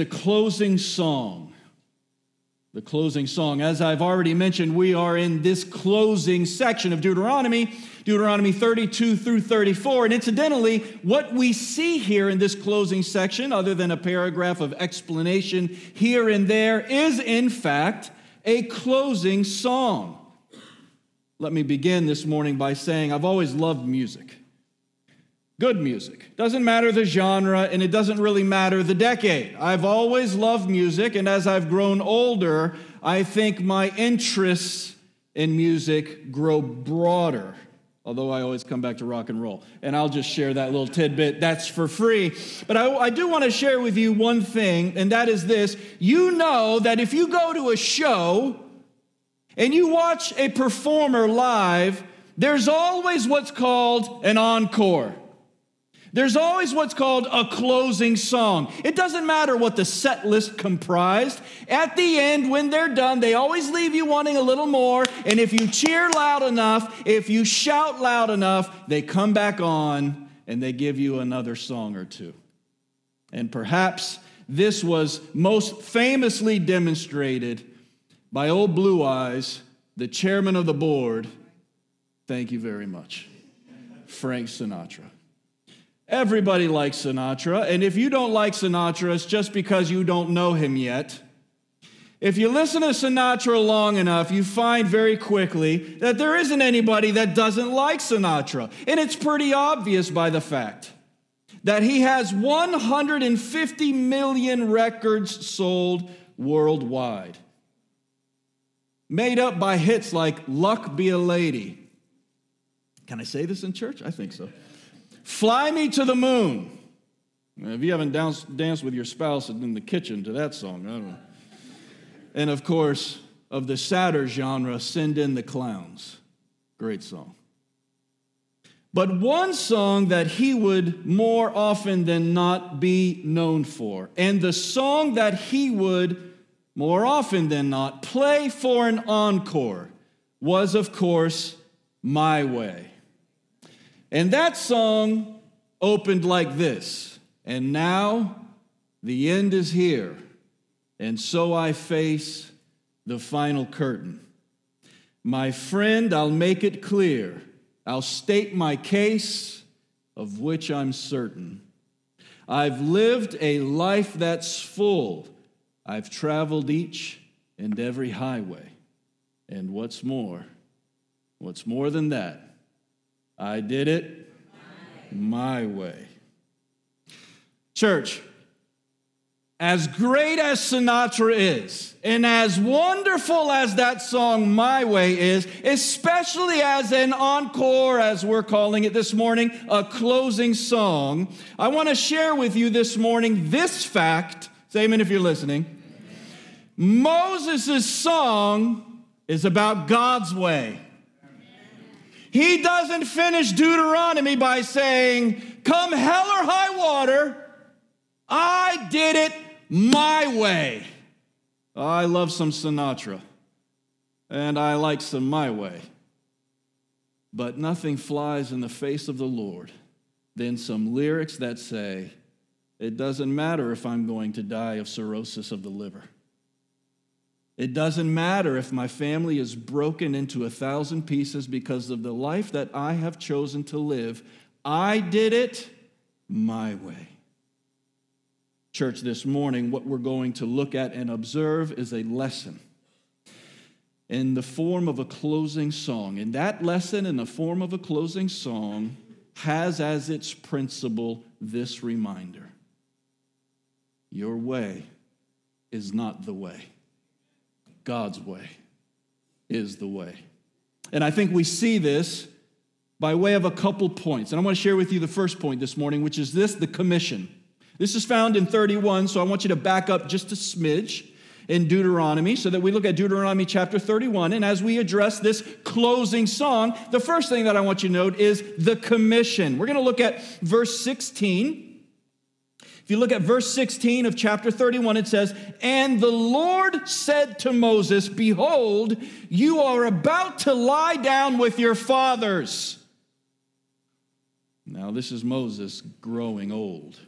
the closing song. The closing song. As I've already mentioned, we are in this closing section of Deuteronomy, Deuteronomy 32 through 34. And incidentally, what we see here in this closing section, other than a paragraph of explanation here and there, is in fact a closing song. Let me begin this morning by saying I've always loved music. Good music. Doesn't matter the genre, and it doesn't really matter the decade. I've always loved music, and as I've grown older, I think my interests in music grow broader. Although I always come back to rock and roll. And I'll just share that little tidbit. That's for free. But I, I do want to share with you one thing, and that is this. You know that if you go to a show and you watch a performer live, there's always what's called an encore. There's always what's called a closing song. It doesn't matter what the set list comprised. At the end, when they're done, they always leave you wanting a little more. And if you cheer loud enough, if you shout loud enough, they come back on and they give you another song or two. And perhaps this was most famously demonstrated by old Blue Eyes, the chairman of the board. Thank you very much, Frank Sinatra. Everybody likes Sinatra, and if you don't like Sinatra, it's just because you don't know him yet. If you listen to Sinatra long enough, you find very quickly that there isn't anybody that doesn't like Sinatra. And it's pretty obvious by the fact that he has 150 million records sold worldwide, made up by hits like Luck Be a Lady. Can I say this in church? I think so. Fly Me to the Moon. If you haven't danced with your spouse in the kitchen to that song, I don't know. And of course, of the sadder genre, Send in the Clowns. Great song. But one song that he would more often than not be known for, and the song that he would more often than not play for an encore, was, of course, My Way. And that song opened like this And now the end is here, and so I face the final curtain. My friend, I'll make it clear. I'll state my case, of which I'm certain. I've lived a life that's full. I've traveled each and every highway. And what's more, what's more than that, I did it my way. Church, as great as Sinatra is, and as wonderful as that song My Way is, especially as an encore, as we're calling it this morning, a closing song, I want to share with you this morning this fact. Say amen if you're listening. Moses' song is about God's way. He doesn't finish Deuteronomy by saying, Come hell or high water, I did it my way. I love some Sinatra, and I like some my way. But nothing flies in the face of the Lord than some lyrics that say, It doesn't matter if I'm going to die of cirrhosis of the liver. It doesn't matter if my family is broken into a thousand pieces because of the life that I have chosen to live. I did it my way. Church, this morning, what we're going to look at and observe is a lesson in the form of a closing song. And that lesson, in the form of a closing song, has as its principle this reminder Your way is not the way. God's way is the way. And I think we see this by way of a couple points. And I want to share with you the first point this morning, which is this the commission. This is found in 31, so I want you to back up just a smidge in Deuteronomy so that we look at Deuteronomy chapter 31. And as we address this closing song, the first thing that I want you to note is the commission. We're going to look at verse 16. If you look at verse 16 of chapter 31, it says, And the Lord said to Moses, Behold, you are about to lie down with your fathers. Now, this is Moses growing old.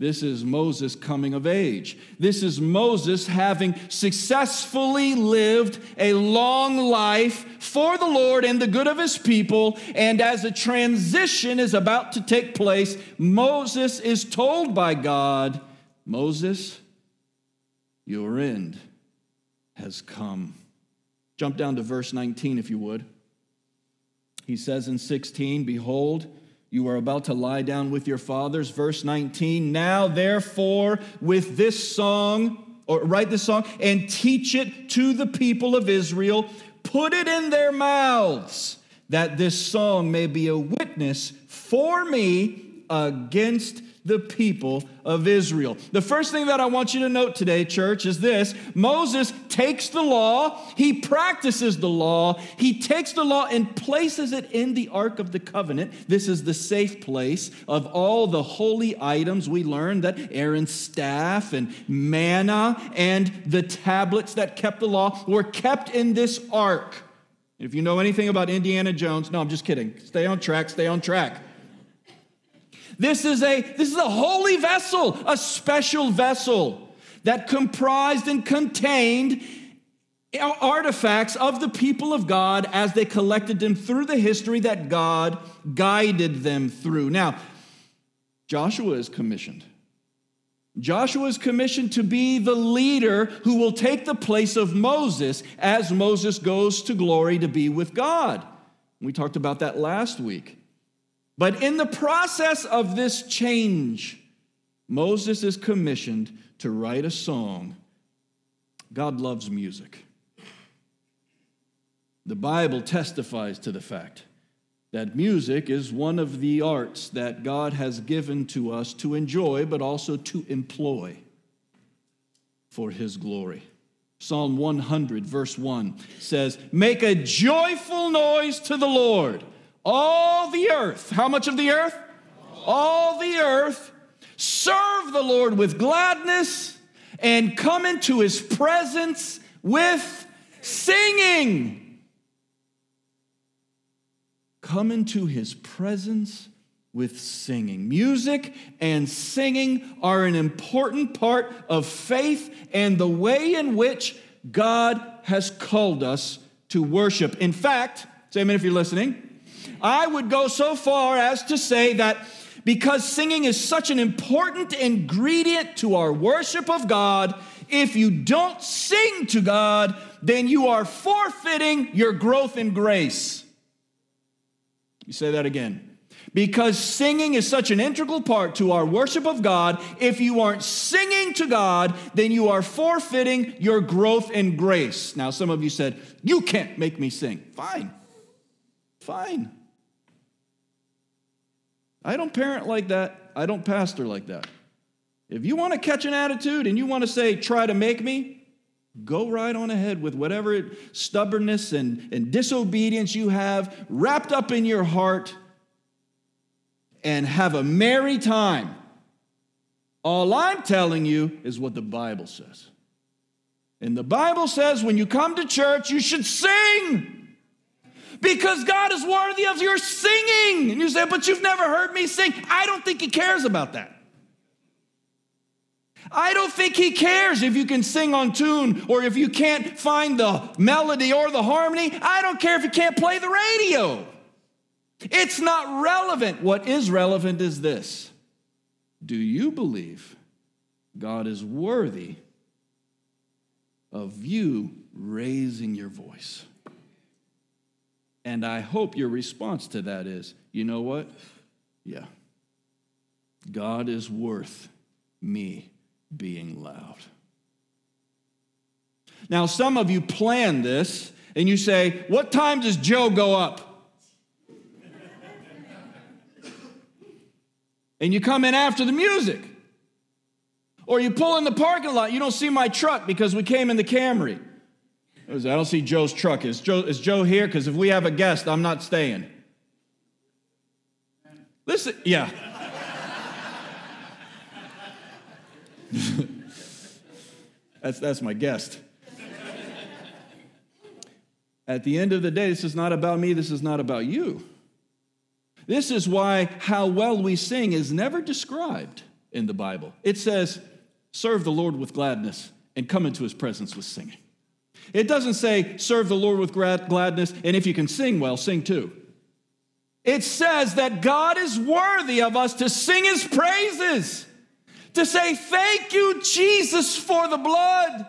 This is Moses coming of age. This is Moses having successfully lived a long life for the Lord and the good of his people. And as a transition is about to take place, Moses is told by God, Moses, your end has come. Jump down to verse 19, if you would. He says in 16, Behold, you are about to lie down with your fathers. Verse 19. Now, therefore, with this song, or write this song, and teach it to the people of Israel, put it in their mouths, that this song may be a witness for me against the people of Israel. The first thing that I want you to note today, church, is this Moses takes the law, he practices the law, he takes the law and places it in the Ark of the Covenant. This is the safe place of all the holy items. We learned that Aaron's staff and manna and the tablets that kept the law were kept in this ark. If you know anything about Indiana Jones, no, I'm just kidding. Stay on track, stay on track. This is a this is a holy vessel, a special vessel that comprised and contained artifacts of the people of God as they collected them through the history that God guided them through. Now, Joshua is commissioned. Joshua is commissioned to be the leader who will take the place of Moses as Moses goes to glory to be with God. We talked about that last week. But in the process of this change, Moses is commissioned to write a song. God loves music. The Bible testifies to the fact that music is one of the arts that God has given to us to enjoy, but also to employ for His glory. Psalm 100, verse 1 says, Make a joyful noise to the Lord all the earth, how much of the earth? All the earth, serve the Lord with gladness and come into his presence with singing. Come into his presence with singing. Music and singing are an important part of faith and the way in which God has called us to worship. In fact, say amen if you're listening. I would go so far as to say that because singing is such an important ingredient to our worship of God, if you don't sing to God, then you are forfeiting your growth in grace. You say that again. Because singing is such an integral part to our worship of God, if you aren't singing to God, then you are forfeiting your growth in grace. Now, some of you said, You can't make me sing. Fine. Fine. I don't parent like that. I don't pastor like that. If you want to catch an attitude and you want to say, try to make me, go right on ahead with whatever stubbornness and, and disobedience you have wrapped up in your heart and have a merry time. All I'm telling you is what the Bible says. And the Bible says when you come to church, you should sing because God is worthy of your singing. And you say, but you've never heard me sing. I don't think He cares about that. I don't think He cares if you can sing on tune or if you can't find the melody or the harmony. I don't care if you can't play the radio. It's not relevant. What is relevant is this Do you believe God is worthy of you raising your voice? And I hope your response to that is you know what? Yeah. God is worth me being loud. Now, some of you plan this and you say, What time does Joe go up? and you come in after the music. Or you pull in the parking lot, you don't see my truck because we came in the Camry. I don't see Joe's truck. Is Joe, is Joe here? Because if we have a guest, I'm not staying. Listen, yeah. that's, that's my guest. At the end of the day, this is not about me, this is not about you. This is why how well we sing is never described. in the Bible. It says, serve the Lord with gladness and come into his presence with singing. It doesn't say, serve the Lord with gladness, and if you can sing well, sing too. It says that God is worthy of us to sing his praises, to say, Thank you, Jesus, for the blood.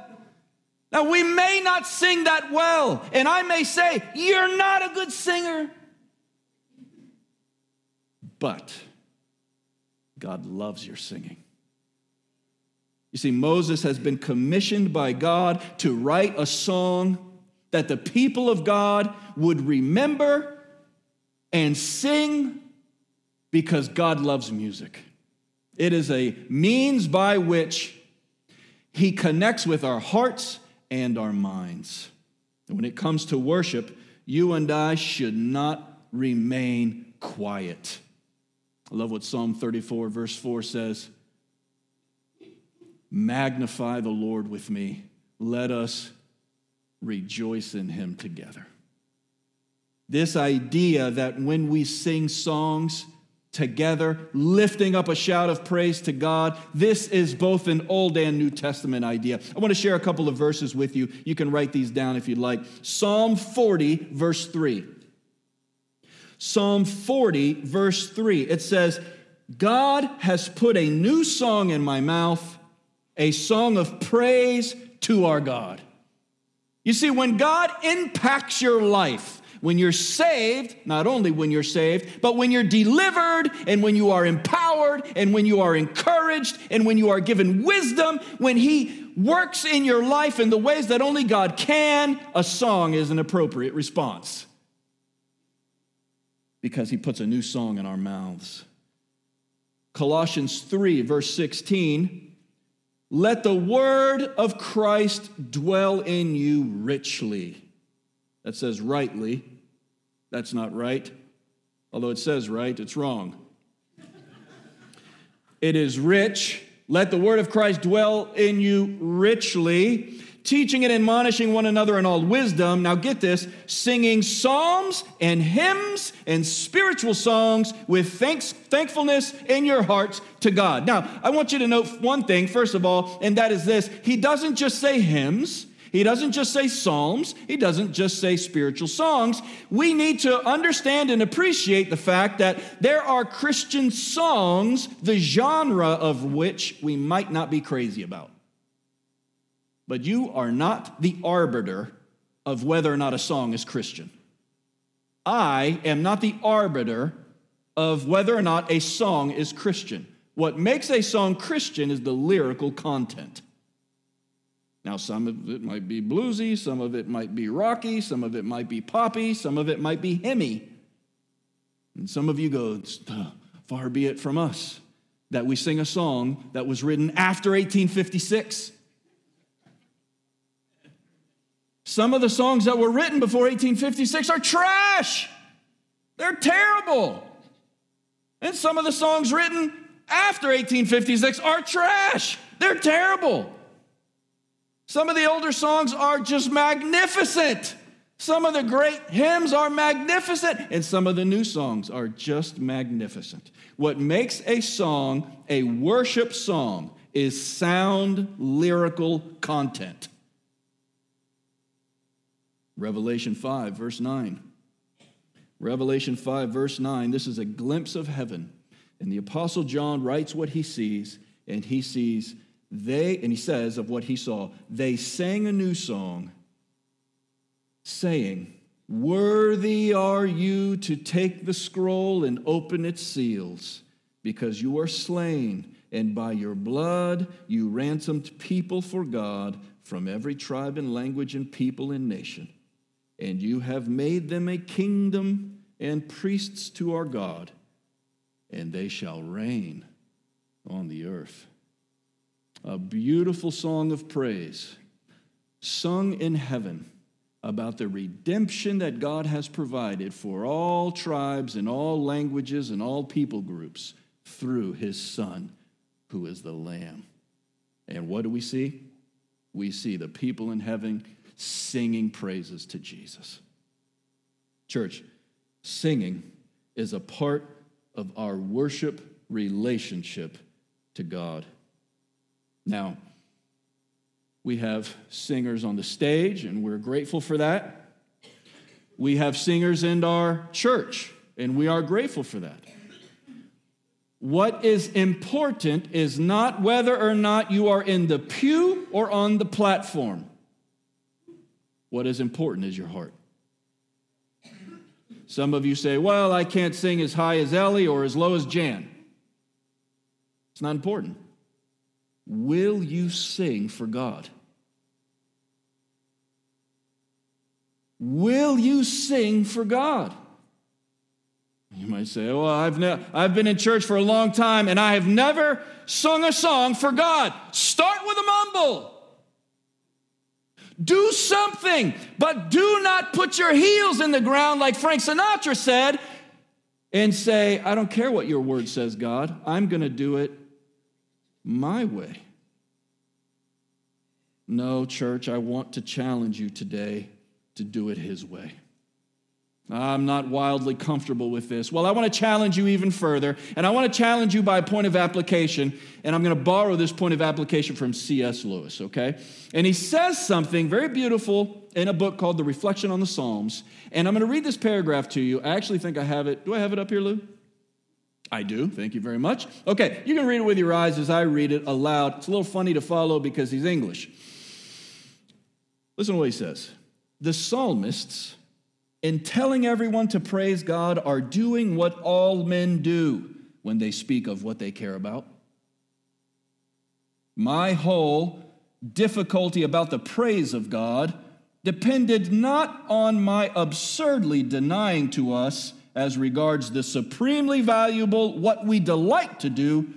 Now, we may not sing that well, and I may say, You're not a good singer. But God loves your singing. You see, Moses has been commissioned by God to write a song that the people of God would remember and sing because God loves music. It is a means by which He connects with our hearts and our minds. And when it comes to worship, you and I should not remain quiet. I love what Psalm 34, verse 4 says Magnify the Lord with me. Let us rejoice in him together. This idea that when we sing songs together, lifting up a shout of praise to God, this is both an Old and New Testament idea. I want to share a couple of verses with you. You can write these down if you'd like. Psalm 40, verse 3. Psalm 40, verse 3. It says, God has put a new song in my mouth a song of praise to our God. You see, when God impacts your life, when you're saved, not only when you're saved, but when you're delivered and when you are empowered and when you are encouraged and when you are given wisdom, when He works in your life in the ways that only God can, a song is an appropriate response. Because He puts a new song in our mouths. Colossians 3, verse 16 let the word of Christ dwell in you richly. That says rightly. That's not right. Although it says right, it's wrong. it is rich. Let the word of Christ dwell in you richly teaching and admonishing one another in all wisdom. Now get this singing psalms and hymns and spiritual songs with thanks, thankfulness in your hearts to God. Now, I want you to note one thing, first of all, and that is this He doesn't just say hymns. He doesn't just say psalms, he doesn't just say spiritual songs. We need to understand and appreciate the fact that there are Christian songs, the genre of which we might not be crazy about but you are not the arbiter of whether or not a song is Christian. I am not the arbiter of whether or not a song is Christian. What makes a song Christian is the lyrical content. Now, some of it might be bluesy, some of it might be rocky, some of it might be poppy, some of it might be hymny. And some of you go, far be it from us that we sing a song that was written after 1856. Some of the songs that were written before 1856 are trash. They're terrible. And some of the songs written after 1856 are trash. They're terrible. Some of the older songs are just magnificent. Some of the great hymns are magnificent, and some of the new songs are just magnificent. What makes a song a worship song is sound lyrical content. Revelation 5, verse 9. Revelation 5, verse 9, this is a glimpse of heaven. And the Apostle John writes what he sees, and he sees they, and he says of what he saw, they sang a new song, saying, Worthy are you to take the scroll and open its seals, because you are slain, and by your blood you ransomed people for God from every tribe and language and people and nation and you have made them a kingdom and priests to our God, and they shall reign on the earth. A beautiful song of praise sung in heaven about the redemption that God has provided for all tribes and all languages and all people groups through his Son, who is the Lamb. And what do we see? We see the people in heaven singing praises to Jesus. Church, singing is a part of our worship relationship to God. Now, we have singers on the stage, and we're grateful for that. We have singers in our church, and we are grateful for that. What is important is not whether or not you are in the pew or on the platform. What is important is your heart. Some of you say, Well, I can't sing as high as Ellie or as low as Jan. It's not important. Will you sing for God? Will you sing for God? You might say, Well, I've, ne- I've been in church for a long time and I have never sung a song for God. Start with a mumble. Do something, but do not put your heels in the ground like Frank Sinatra said and say, I don't care what your word says, God. I'm going to do it my way. No, church, I want to challenge you today to do it His way. I'm not wildly comfortable with this. Well, I want to challenge you even further, and I want to challenge you by a point of application, and I'm going to borrow this point of application from C.S. Lewis, okay? And he says something very beautiful in a book called The Reflection on the Psalms, and I'm going to read this paragraph to you. I actually think I have it. Do I have it up here, Lou? I do. Thank you very much. Okay, you can read it with your eyes as I read it aloud. It's a little funny to follow because he's English. Listen to what he says. The psalmists in telling everyone to praise God are doing what all men do when they speak of what they care about. My whole difficulty about the praise of God depended not on my absurdly denying to us, as regards the supremely valuable, what we delight to do,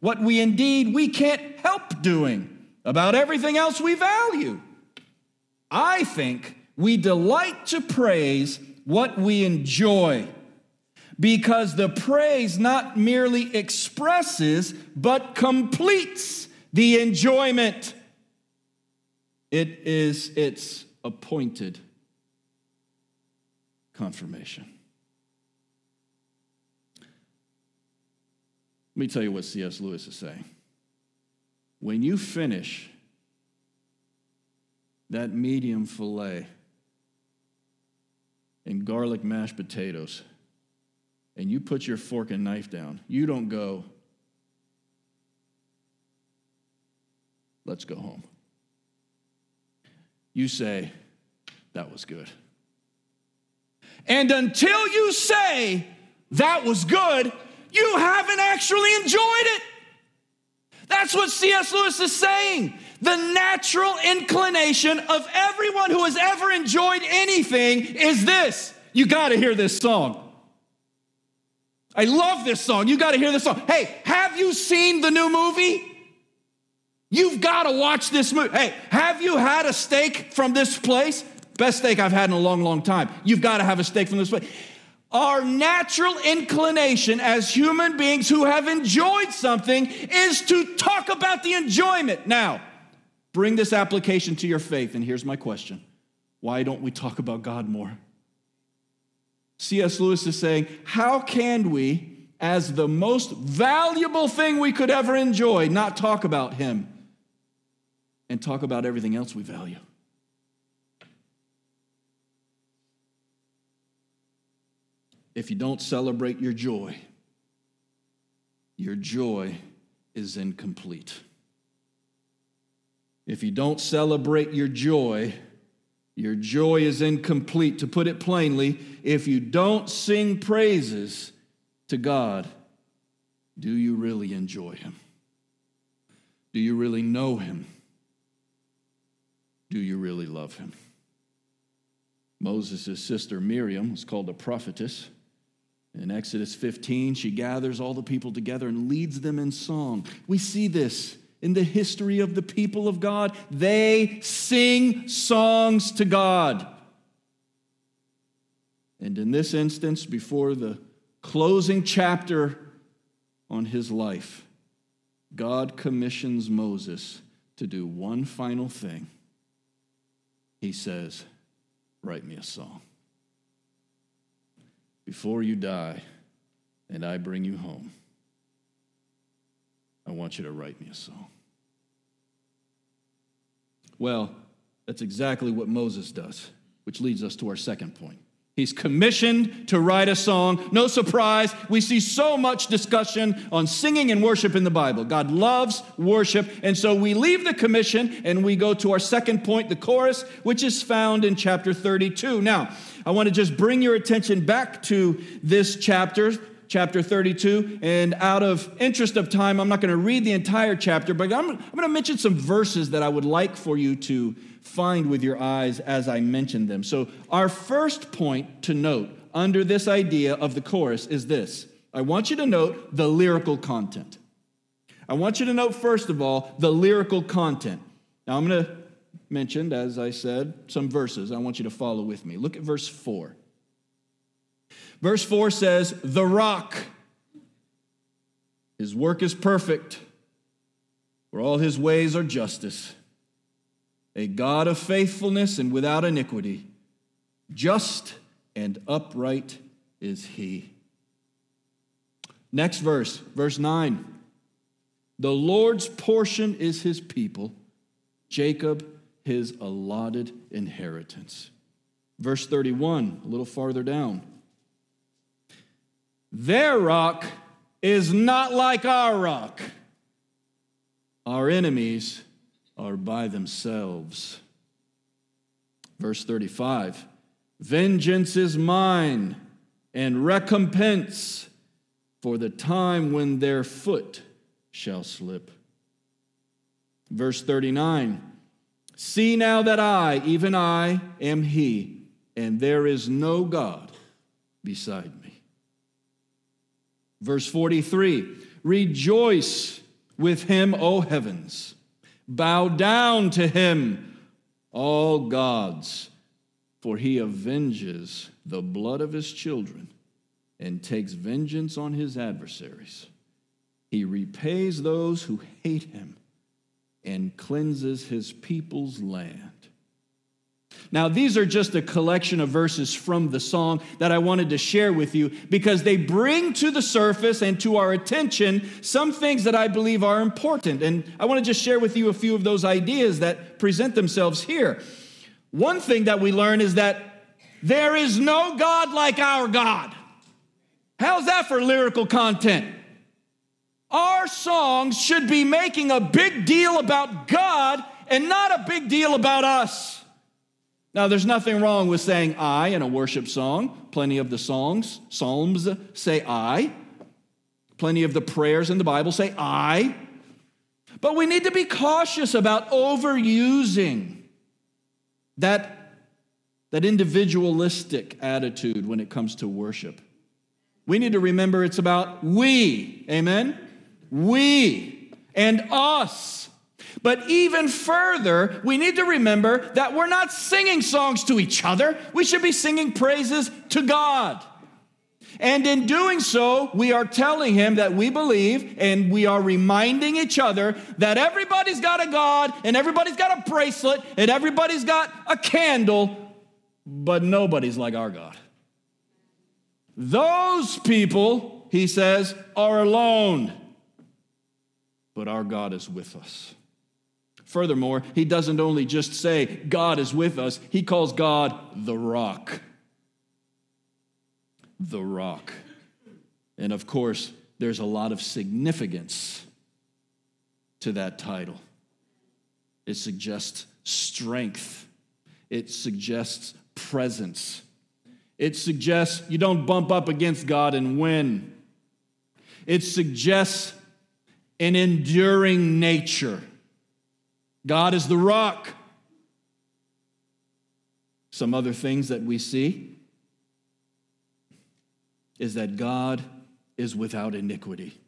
what we indeed we can't help doing about everything else we value. I think we delight to praise what we enjoy because the praise not merely expresses but completes the enjoyment. It is its appointed confirmation. Let me tell you what C.S. Lewis is saying. When you finish that medium filet and garlic mashed potatoes, and you put your fork and knife down, you don't go, let's go home. You say, that was good. And until you say, that was good, you haven't actually enjoyed it. That's what C.S. Lewis is saying. The natural inclination of everyone who has ever enjoyed anything is this you got to hear this song. I love this song. You got to hear this song. Hey, have you seen the new movie? You've got to watch this movie. Hey, have you had a steak from this place? Best steak I've had in a long, long time. You've got to have a steak from this place. Our natural inclination as human beings who have enjoyed something is to talk about the enjoyment. Now, bring this application to your faith, and here's my question Why don't we talk about God more? C.S. Lewis is saying, How can we, as the most valuable thing we could ever enjoy, not talk about Him and talk about everything else we value? If you don't celebrate your joy, your joy is incomplete. If you don't celebrate your joy, your joy is incomplete. To put it plainly, if you don't sing praises to God, do you really enjoy Him? Do you really know Him? Do you really love Him? Moses' sister Miriam was called a prophetess. In Exodus 15, she gathers all the people together and leads them in song. We see this in the history of the people of God. They sing songs to God. And in this instance, before the closing chapter on his life, God commissions Moses to do one final thing. He says, Write me a song before you die and I bring you home. I want you to write me a song. Well, that's exactly what Moses does, which leads us to our second point. He's commissioned to write a song. No surprise, we see so much discussion on singing and worship in the Bible. God loves worship, and so we leave the commission and we go to our second point, the chorus, which is found in chapter 32. Now, I want to just bring your attention back to this chapter, chapter 32. And out of interest of time, I'm not going to read the entire chapter, but I'm, I'm going to mention some verses that I would like for you to find with your eyes as I mention them. So, our first point to note under this idea of the chorus is this I want you to note the lyrical content. I want you to note, first of all, the lyrical content. Now, I'm going to mention, as I said, some verses. I want you to follow with me. Look at verse 4. Verse 4 says, The rock, his work is perfect, for all his ways are justice a God of faithfulness and without iniquity. Just and upright is he. Next verse, verse 9. The Lord's portion is his people, Jacob his allotted inheritance. Verse 31, a little farther down. Their rock is not like our rock. Our enemies are by themselves. Verse 35 Vengeance is mine and recompense for the time when their foot shall slip. Verse 39 See now that I, even I, am He, and there is no God beside me. Verse 43 Rejoice with him, O heavens Bow down to him, all gods, for he avenges the blood of his children and takes vengeance on his adversaries. He repays those who hate him and cleanses his people's land. Now, these are just a collection of verses from the song that I wanted to share with you because they bring to the surface and to our attention some things that I believe are important. And I want to just share with you a few of those ideas that present themselves here. One thing that we learn is that there is no God like our God. How's that for lyrical content? Our songs should be making a big deal about God and not a big deal about us. Now, there's nothing wrong with saying I in a worship song. Plenty of the songs, psalms say I. Plenty of the prayers in the Bible say I. But we need to be cautious about overusing that, that individualistic attitude when it comes to worship. We need to remember it's about we, amen? We and us. But even further, we need to remember that we're not singing songs to each other. We should be singing praises to God. And in doing so, we are telling him that we believe and we are reminding each other that everybody's got a God and everybody's got a bracelet and everybody's got a candle, but nobody's like our God. Those people, he says, are alone, but our God is with us. Furthermore, he doesn't only just say, God is with us, he calls God the rock. The rock. And of course, there's a lot of significance to that title. It suggests strength, it suggests presence, it suggests you don't bump up against God and win. It suggests an enduring nature. God is the rock. Some other things that we see is that God is without iniquity.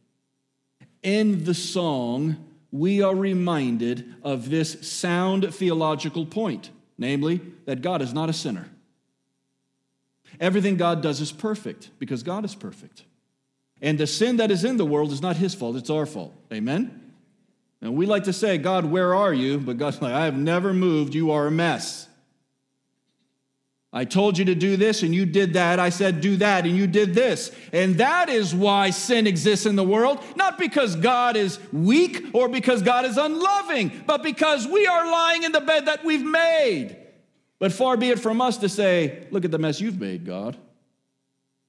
In the song, we are reminded of this sound theological point, namely, that God is not a sinner. Everything God does is perfect because God is perfect. And the sin that is in the world is not his fault, it's our fault. Amen? And we like to say, God, where are you? But God's like, I have never moved. You are a mess. I told you to do this and you did that. I said do that and you did this. And that is why sin exists in the world, not because God is weak or because God is unloving, but because we are lying in the bed that we've made. But far be it from us to say, look at the mess you've made, God.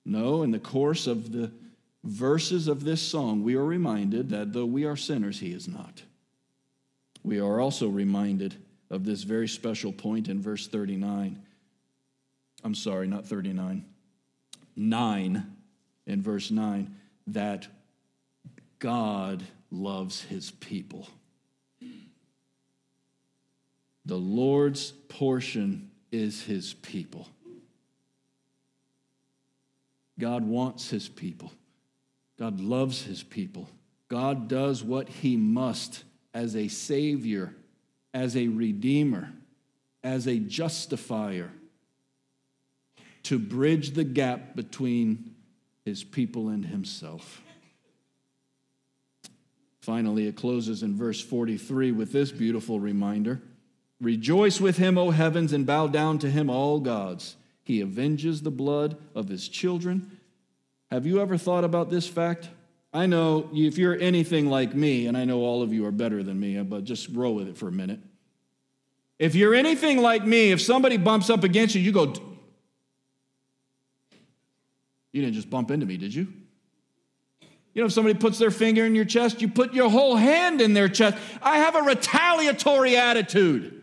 No, in the course of the verses of this song, we are reminded that though we are sinners, He is not. We are also reminded of this very special point in verse 39 I'm sorry, not 39, 9 in verse 9, that God loves his people. The Lord's portion is his people. God wants his people. God loves his people. God does what he must as a savior, as a redeemer, as a justifier to bridge the gap between his people and himself. Finally, it closes in verse 43 with this beautiful reminder Rejoice with him, O heavens, and bow down to him, all gods. He avenges the blood of his children. Have you ever thought about this fact? I know if you're anything like me, and I know all of you are better than me, but just roll with it for a minute. If you're anything like me, if somebody bumps up against you, you go, you didn't just bump into me, did you? You know, if somebody puts their finger in your chest, you put your whole hand in their chest. I have a retaliatory attitude,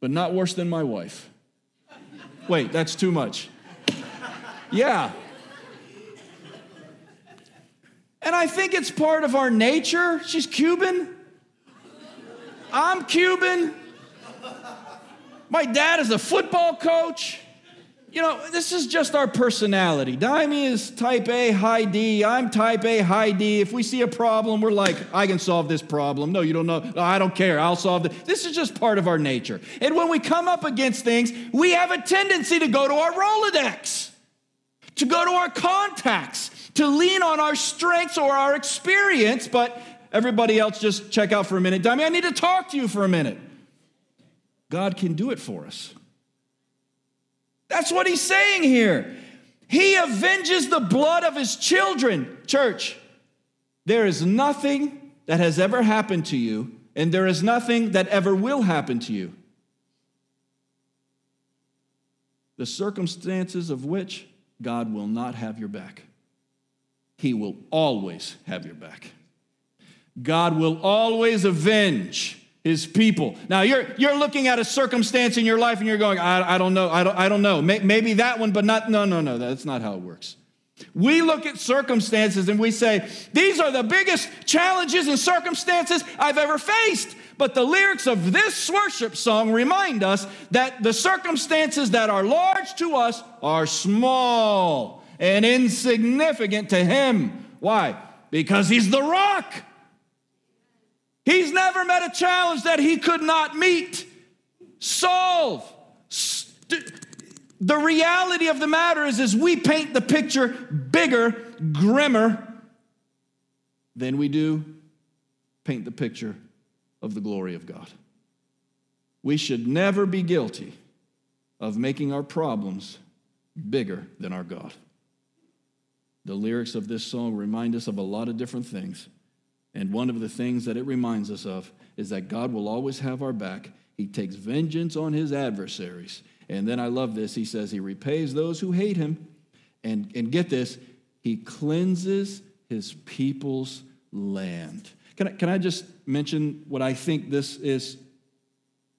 but not worse than my wife. Wait, that's too much. Yeah. And I think it's part of our nature. She's Cuban. I'm Cuban. My dad is a football coach you know, this is just our personality. Daimi is type A, high D. I'm type A, high D. If we see a problem, we're like, I can solve this problem. No, you don't know. No, I don't care. I'll solve it. This is just part of our nature. And when we come up against things, we have a tendency to go to our Rolodex, to go to our contacts, to lean on our strengths or our experience. But everybody else, just check out for a minute. Daimi, I need to talk to you for a minute. God can do it for us. That's what he's saying here. He avenges the blood of his children. Church, there is nothing that has ever happened to you, and there is nothing that ever will happen to you. The circumstances of which God will not have your back. He will always have your back. God will always avenge his people. Now you're you're looking at a circumstance in your life and you're going, I, I don't know, I don't, I don't know. Maybe that one, but not no, no, no, that's not how it works. We look at circumstances and we say, these are the biggest challenges and circumstances I've ever faced. But the lyrics of this worship song remind us that the circumstances that are large to us are small and insignificant to Him. Why? Because He's the rock. He's never met a challenge that he could not meet, solve. The reality of the matter is, is we paint the picture bigger, grimmer than we do paint the picture of the glory of God. We should never be guilty of making our problems bigger than our God. The lyrics of this song remind us of a lot of different things. And one of the things that it reminds us of is that God will always have our back. He takes vengeance on his adversaries. And then I love this. He says, He repays those who hate him. And, and get this, He cleanses his people's land. Can I, can I just mention what I think this is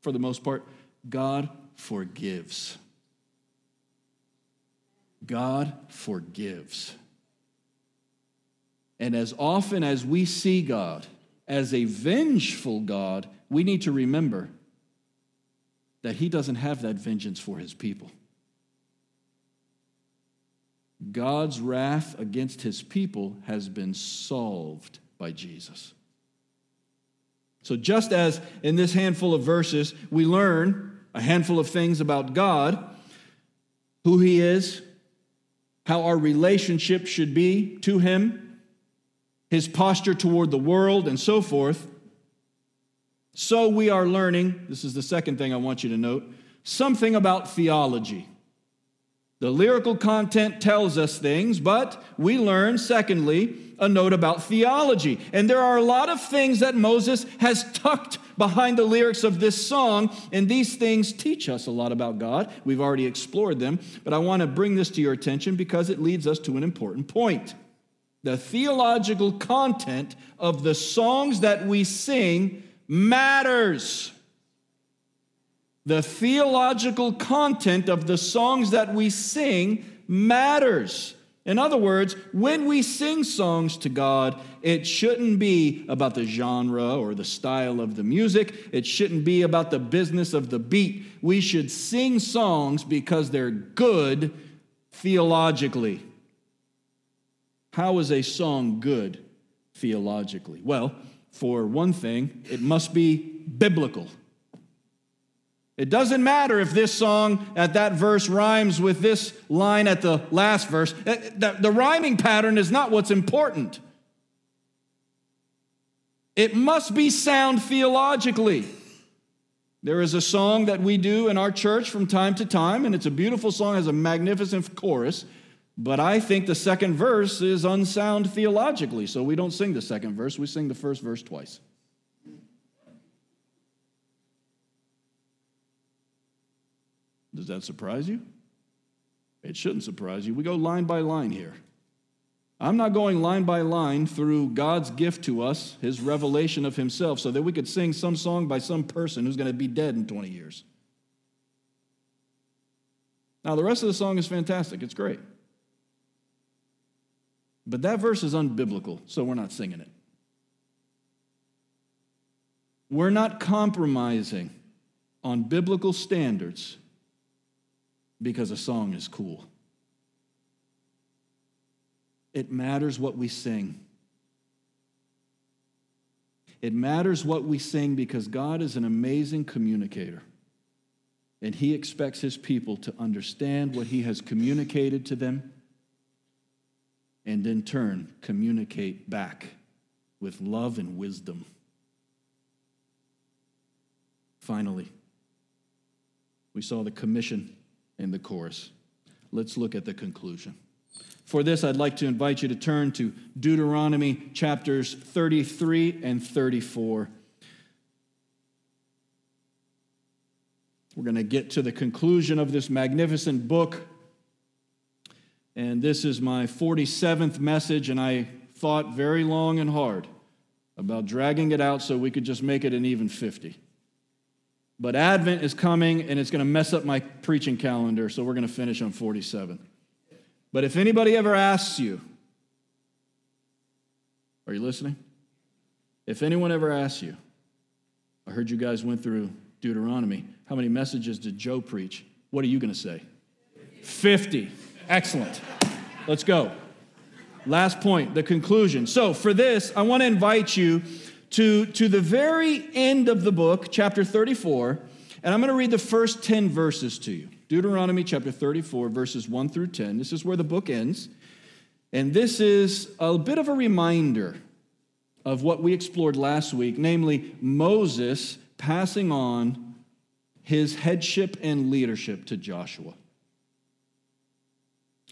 for the most part? God forgives. God forgives. And as often as we see God as a vengeful God, we need to remember that He doesn't have that vengeance for His people. God's wrath against His people has been solved by Jesus. So, just as in this handful of verses, we learn a handful of things about God, who He is, how our relationship should be to Him, his posture toward the world, and so forth. So we are learning, this is the second thing I want you to note, something about theology. The lyrical content tells us things, but we learn, secondly, a note about theology. And there are a lot of things that Moses has tucked behind the lyrics of this song, and these things teach us a lot about God. We've already explored them, but I want to bring this to your attention because it leads us to an important point. The theological content of the songs that we sing matters. The theological content of the songs that we sing matters. In other words, when we sing songs to God, it shouldn't be about the genre or the style of the music. It shouldn't be about the business of the beat. We should sing songs because they're good theologically. How is a song good theologically? Well, for one thing, it must be biblical. It doesn't matter if this song at that verse rhymes with this line at the last verse. Uh, the, the, rhyming pattern is not what's important. It must be sound theologically. There is a song that we do in our church from time to time, and it's a beautiful song, has a magnificent chorus. But I think the second verse is unsound theologically, so we don't sing the second verse, we sing the first verse twice. Does that surprise you? It shouldn't surprise you. We go line by line here. I'm not going line by line through God's gift to us, his revelation of himself, so that we could sing some song by some person who's going to be dead in 20 years. Now, the rest of the song is fantastic. It's great. But that verse is unbiblical, so we're not singing it. We're not compromising on biblical standards because a song is cool. It matters what we sing. It matters what we sing because God is an amazing communicator. And He expects His people to understand what He has communicated to them and in turn communicate back with love and wisdom. Finally, we saw the commission in the chorus. Let's look at the conclusion. For this, I'd like to invite you to turn to Deuteronomy chapters 33 and 34. We're going to get to the conclusion of this magnificent book. And this is my 47th message, and I thought very long and hard about dragging it out so we could just make it an even 50. But Advent is coming and it's going to mess up my preaching calendar, so we're going to finish on 47. But if anybody ever asks you, are you listening? If anyone ever asks you, I heard you guys went through Deuteronomy. How many messages did Joe preach? What are you going to say? 50. Excellent. Let's go. Last point, the conclusion. So, for this, I want to invite you to, to the very end of the book, chapter 34, and I'm going to read the first 10 verses to you. Deuteronomy chapter 34, verses 1 through 10. This is where the book ends. And this is a bit of a reminder of what we explored last week, namely Moses passing on his headship and leadership to Joshua.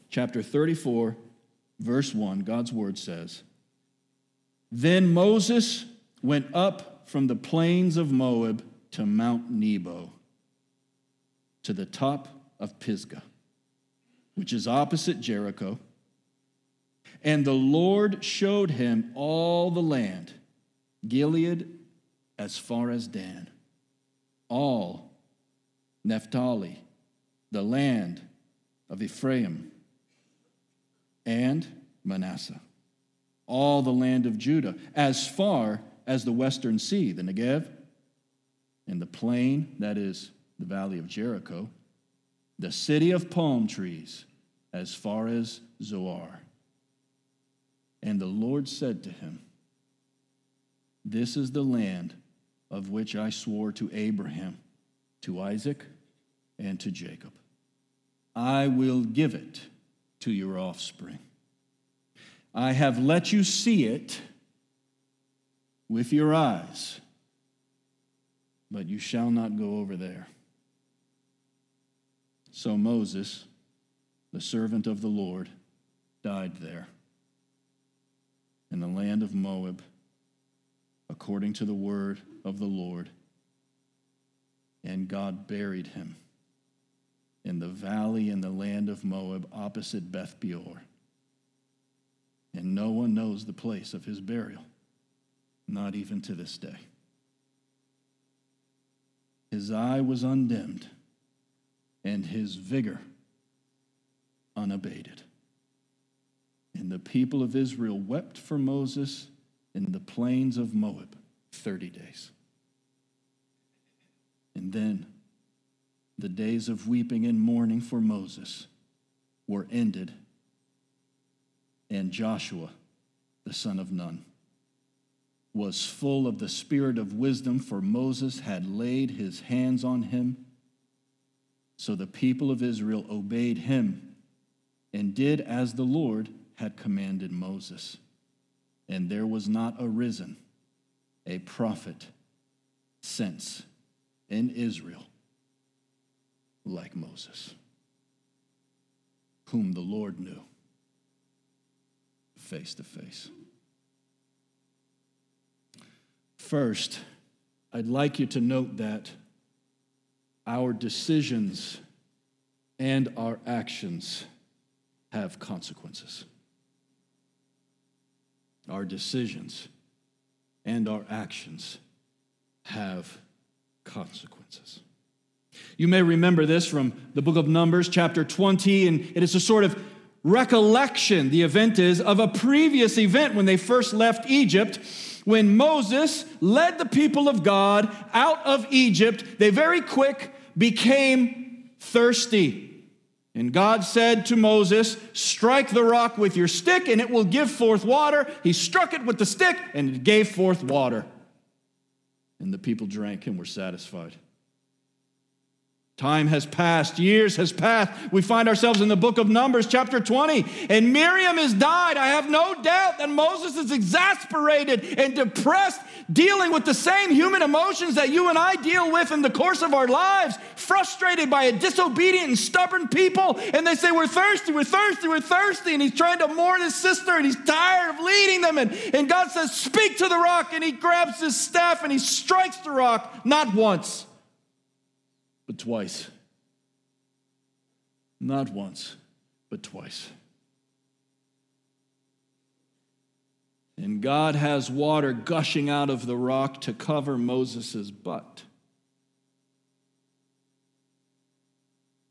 Chapter 34, verse 1, God's word says Then Moses went up from the plains of Moab to Mount Nebo, to the top of Pisgah, which is opposite Jericho. And the Lord showed him all the land, Gilead as far as Dan, all Naphtali, the land of Ephraim, and Manasseh, all the land of Judah, as far as the western sea, the Negev, and the plain, that is the valley of Jericho, the city of palm trees, as far as Zoar. And the Lord said to him, This is the land of which I swore to Abraham, to Isaac, and to Jacob. I will give it to your offspring. I have let you see it with your eyes, but you shall not go over there. So Moses, the servant of the Lord, died there in the land of Moab, according to the word of the Lord. And God buried him in the valley in the land of Moab opposite Beth Peor. And no one knows the place of his burial, not even to this day. His eye was undimmed, and his vigor unabated. And the people of Israel wept for Moses in the plains of Moab 30 days. And then the days of weeping and mourning for Moses were ended, and Joshua, the son of Nun, was full of the spirit of wisdom, for Moses had laid his hands on him. So the people of Israel obeyed him and did as the Lord had commanded Moses. And there was not arisen a prophet since in Israel like Moses, whom the Lord knew face to face. First, I'd like you to note that our decisions and our actions have consequences. Our decisions and our actions have consequences. You may remember this from the book of Numbers, chapter 20, and it is a sort of recollection, the event is, of a previous event when they first left Egypt. When Moses led the people of God out of Egypt, they very quick became thirsty. And God said to Moses, Strike the rock with your stick, and it will give forth water. He struck it with the stick, and it gave forth water. And the people drank and were satisfied. Time has passed, years has passed. We find ourselves in the book of Numbers, chapter 20, and Miriam has died. I have no doubt that Moses is exasperated and depressed, dealing with the same human emotions that you and I deal with in the course of our lives, frustrated by a disobedient and stubborn people. And they say, We're thirsty, we're thirsty, we're thirsty. And he's trying to mourn his sister, and he's tired of leading them. And, and God says, Speak to the rock. And he grabs his staff and he strikes the rock, not once but twice. Not once, but twice. And God has water gushing out of the rock to cover Moses' butt.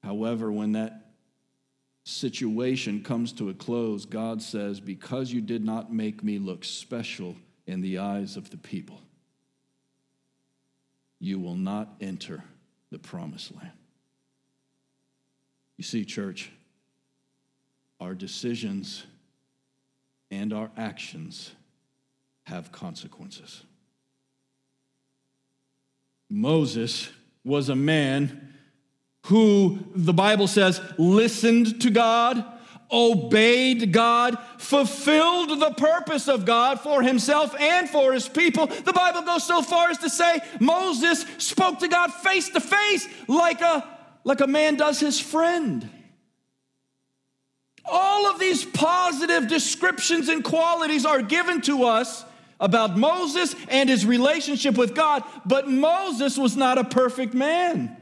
However, when that situation comes to a close, God says, Because you did not make me look special in the eyes of the people, you will not enter the promised land. You see, church, our decisions and our actions have consequences. Moses was a man who, the Bible says, listened to God obeyed God, fulfilled the purpose of God for himself and for his people. The Bible goes so far as to say Moses spoke to God face to face like a, like a man does his friend. All of these positive descriptions and qualities are given to us about Moses and his relationship with God, but Moses was not a perfect man.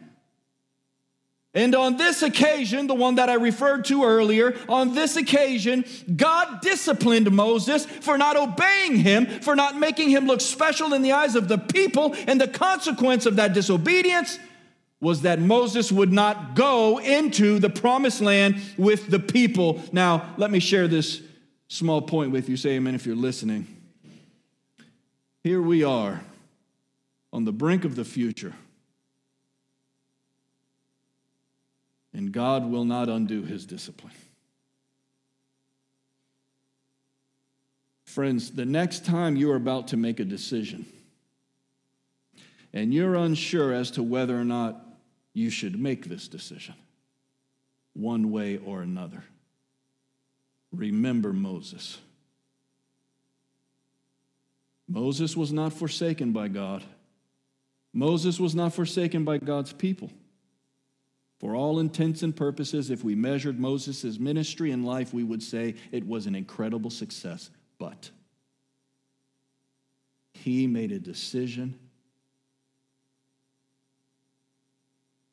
And on this occasion, the one that I referred to earlier, on this occasion, God disciplined Moses for not obeying him, for not making him look special in the eyes of the people. And the consequence of that disobedience was that Moses would not go into the promised land with the people. Now, let me share this small point with you. Say amen if you're listening. Here we are on the brink of the future. And God will not undo his discipline. Friends, the next time you're about to make a decision and you're unsure as to whether or not you should make this decision, one way or another, remember Moses. Moses was not forsaken by God. Moses was not forsaken by God's people. For all intents and purposes, if we measured Moses' ministry and life, we would say it was an incredible success. But he made a decision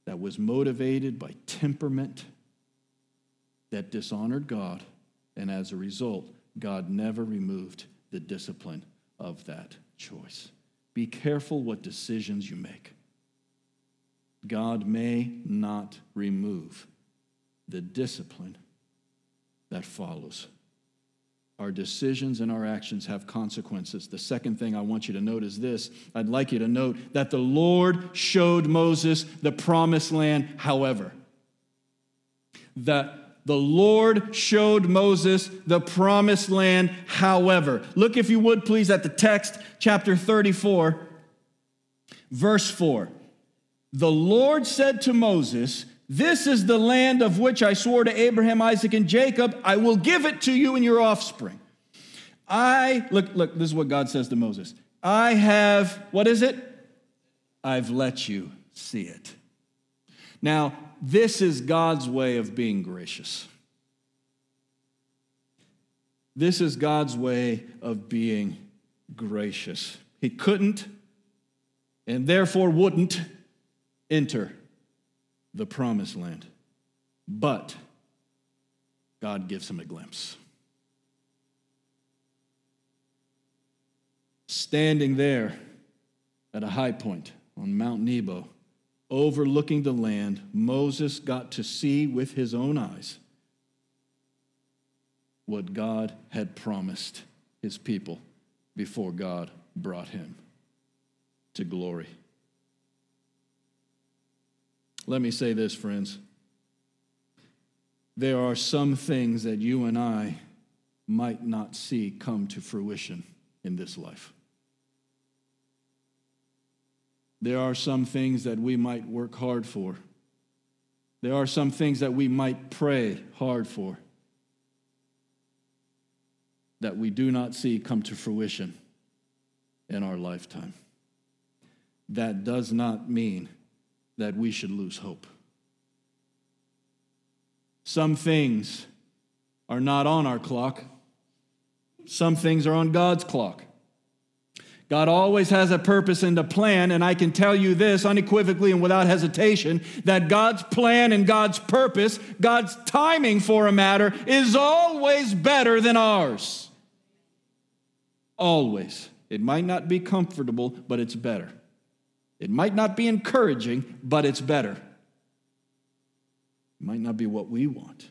that was motivated by temperament that dishonored God, and as a result, God never removed the discipline of that choice. Be careful what decisions you make. God may not remove the discipline that follows. Our decisions and our actions have consequences. The second thing I want you to note is this I'd like you to note that the Lord showed Moses the promised land, however. That the Lord showed Moses the promised land, however. Look, if you would, please, at the text, chapter 34, verse 4. The Lord said to Moses, This is the land of which I swore to Abraham, Isaac, and Jacob. I will give it to you and your offspring. I, look, look, this is what God says to Moses. I have, what is it? I've let you see it. Now, this is God's way of being gracious. This is God's way of being gracious. He couldn't and therefore wouldn't enter the promised land. But God gives him a glimpse. Standing there at a high point on Mount Nebo, overlooking the land, Moses got to see with his own eyes what God had promised his people before God brought him to glory. Let me say this, friends. There are some things that you and I might not see come to fruition in this life. There are some things that we might work hard for. There are some things that we might pray hard for that we do not see come to fruition in our lifetime. That does not mean that we should lose hope. Some things are not on our clock, some things are on God's clock. God always has a purpose and a plan, and I can tell you this unequivocally and without hesitation that God's plan and God's purpose, God's timing for a matter, is always better than ours. Always. It might not be comfortable, but it's better. It might not be encouraging, but it's better. It might not be what we want,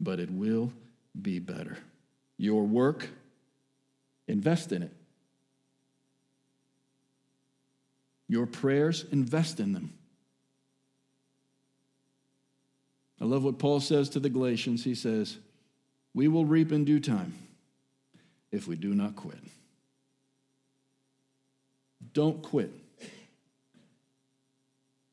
but it will be better. Your work, invest in it. Your prayers, invest in them. I love what Paul says to the Galatians. He says, We will reap in due time if we do not quit. Don't quit.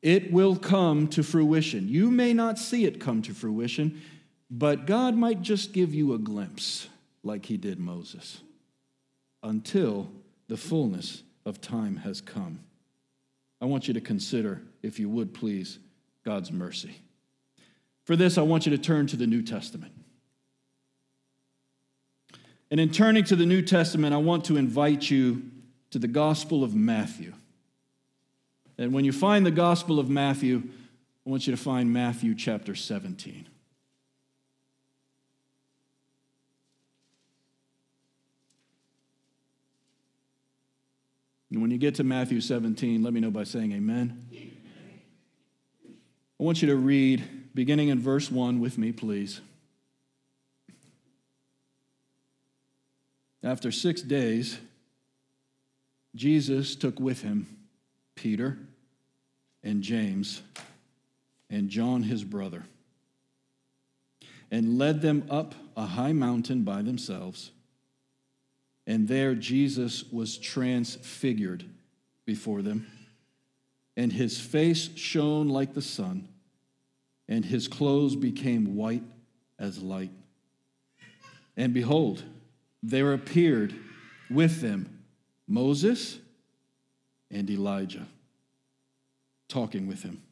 It will come to fruition. You may not see it come to fruition, but God might just give you a glimpse, like He did Moses, until the fullness of time has come. I want you to consider, if you would please, God's mercy. For this, I want you to turn to the New Testament. And in turning to the New Testament, I want to invite you to the Gospel of Matthew. And when you find the Gospel of Matthew, I want you to find Matthew chapter 17. And when you get to Matthew 17, let me know by saying amen. I want you to read, beginning in verse 1 with me, please. After six days, Jesus took with him Peter and James and John his brother, and led them up a high mountain by themselves. And there Jesus was transfigured before them, and his face shone like the sun, and his clothes became white as light. And behold, there appeared with them Moses and Elijah talking with him.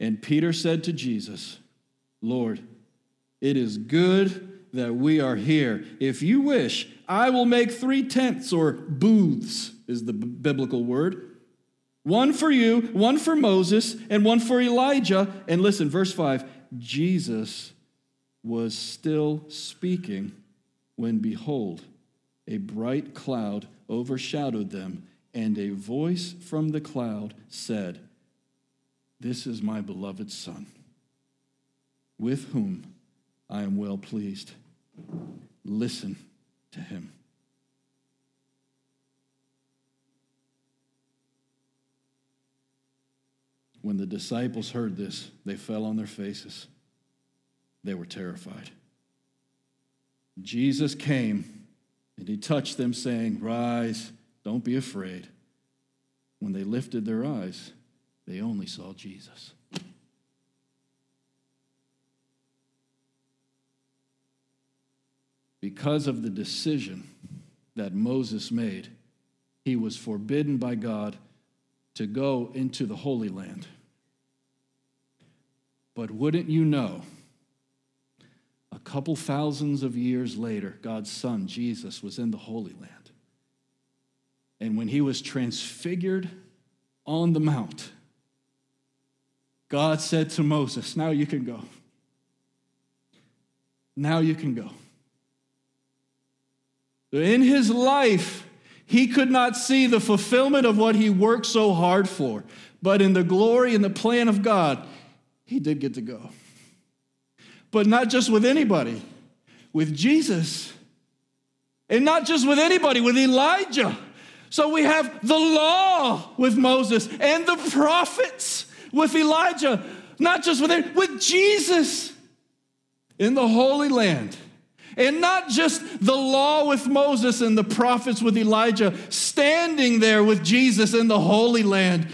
And Peter said to Jesus, Lord, it is good that we are here. If you wish, I will make three tents or booths, is the b- biblical word. One for you, one for Moses, and one for Elijah. And listen, verse 5 Jesus was still speaking when, behold, a bright cloud overshadowed them, and a voice from the cloud said, This is my beloved Son, with whom I am well pleased. Listen to him. When the disciples heard this, they fell on their faces. They were terrified. Jesus came and he touched them, saying, Rise, don't be afraid. When they lifted their eyes, they only saw Jesus. Because of the decision that Moses made, he was forbidden by God to go into the Holy Land. But wouldn't you know, a couple thousands of years later, God's Son, Jesus, was in the Holy Land. And when he was transfigured on the Mount, God said to Moses, Now you can go. Now you can go. In his life, he could not see the fulfillment of what he worked so hard for. But in the glory and the plan of God, he did get to go. But not just with anybody, with Jesus. And not just with anybody, with Elijah. So we have the law with Moses and the prophets with Elijah, not just with it, with Jesus in the Holy Land. And not just the law with Moses and the prophets with Elijah, standing there with Jesus in the Holy Land,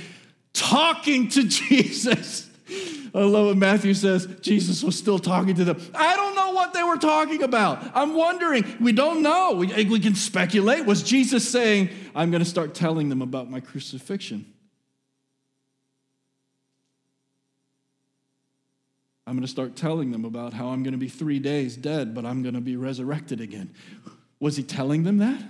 talking to Jesus. I love what Matthew says. Jesus was still talking to them. I don't know what they were talking about. I'm wondering. We don't know. We, eh, we can speculate. Was Jesus saying, I'm going to start telling them about my crucifixion? I'm going to start telling them about how I'm going to be three days dead, but I'm going to be resurrected again. Was he telling them that?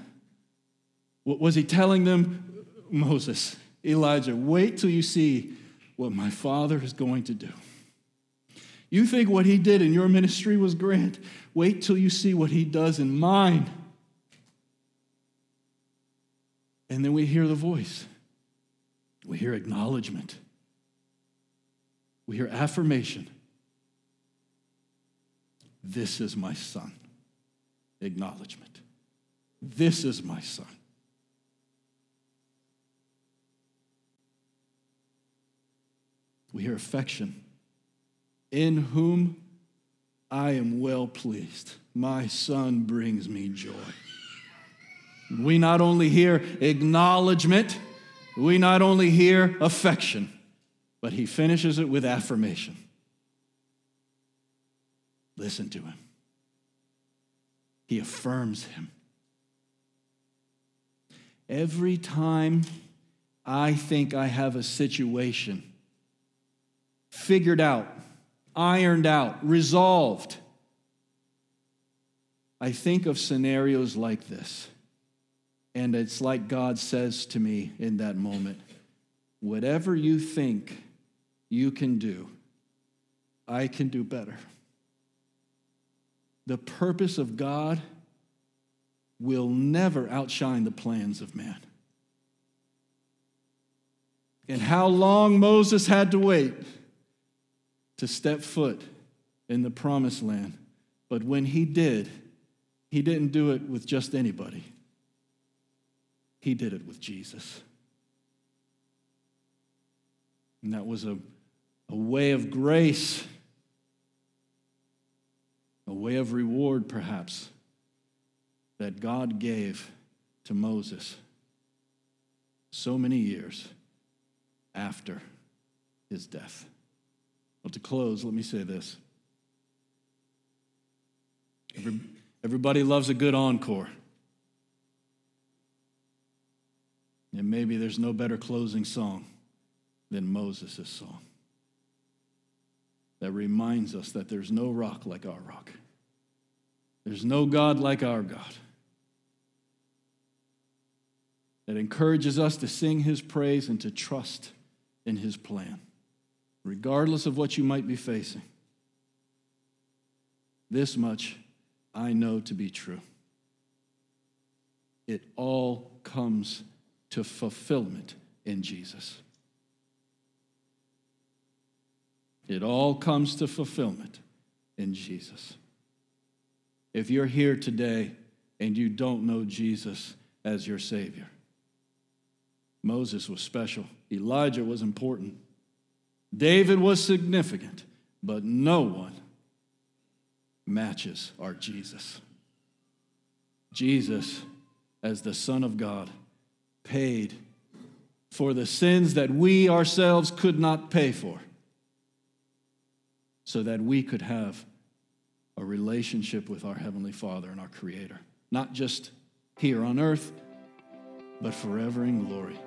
Was he telling them, Moses, Elijah, wait till you see what my father is going to do? You think what he did in your ministry was grand? Wait till you see what he does in mine. And then we hear the voice, we hear acknowledgement, we hear affirmation. This is my son. Acknowledgement. This is my son. We hear affection. In whom I am well pleased. My son brings me joy. We not only hear acknowledgement, we not only hear affection, but he finishes it with affirmation. Listen to him. He affirms him. Every time I think I have a situation figured out, ironed out, resolved, I think of scenarios like this. And it's like God says to me in that moment whatever you think you can do, I can do better the purpose of God will never outshine the plans of man. And how long Moses had to wait to step foot in the promised land. But when he did, he didn't do it with just anybody, he did it with Jesus. And that was a, a way of grace a way of reward, perhaps, that God gave to Moses so many years after his death. Well, to close, let me say this. Every, everybody loves a good encore. And maybe there's no better closing song than Moses' song. that reminds us that there's no rock like our rock. There's no God like our God. That encourages us to sing his praise and to trust in his plan, regardless of what you might be facing. This much I know to be true. It all comes to fulfillment in Jesus. It all comes to fulfillment in Jesus. If you're here today and you don't know Jesus as your Savior, Moses was special, Elijah was important, David was significant, but no one matches our Jesus. Jesus, as the Son of God, paid for the sins that we ourselves could not pay for so that we could have a relationship with our Heavenly Father and our Creator, not just here on earth, but forever in glory.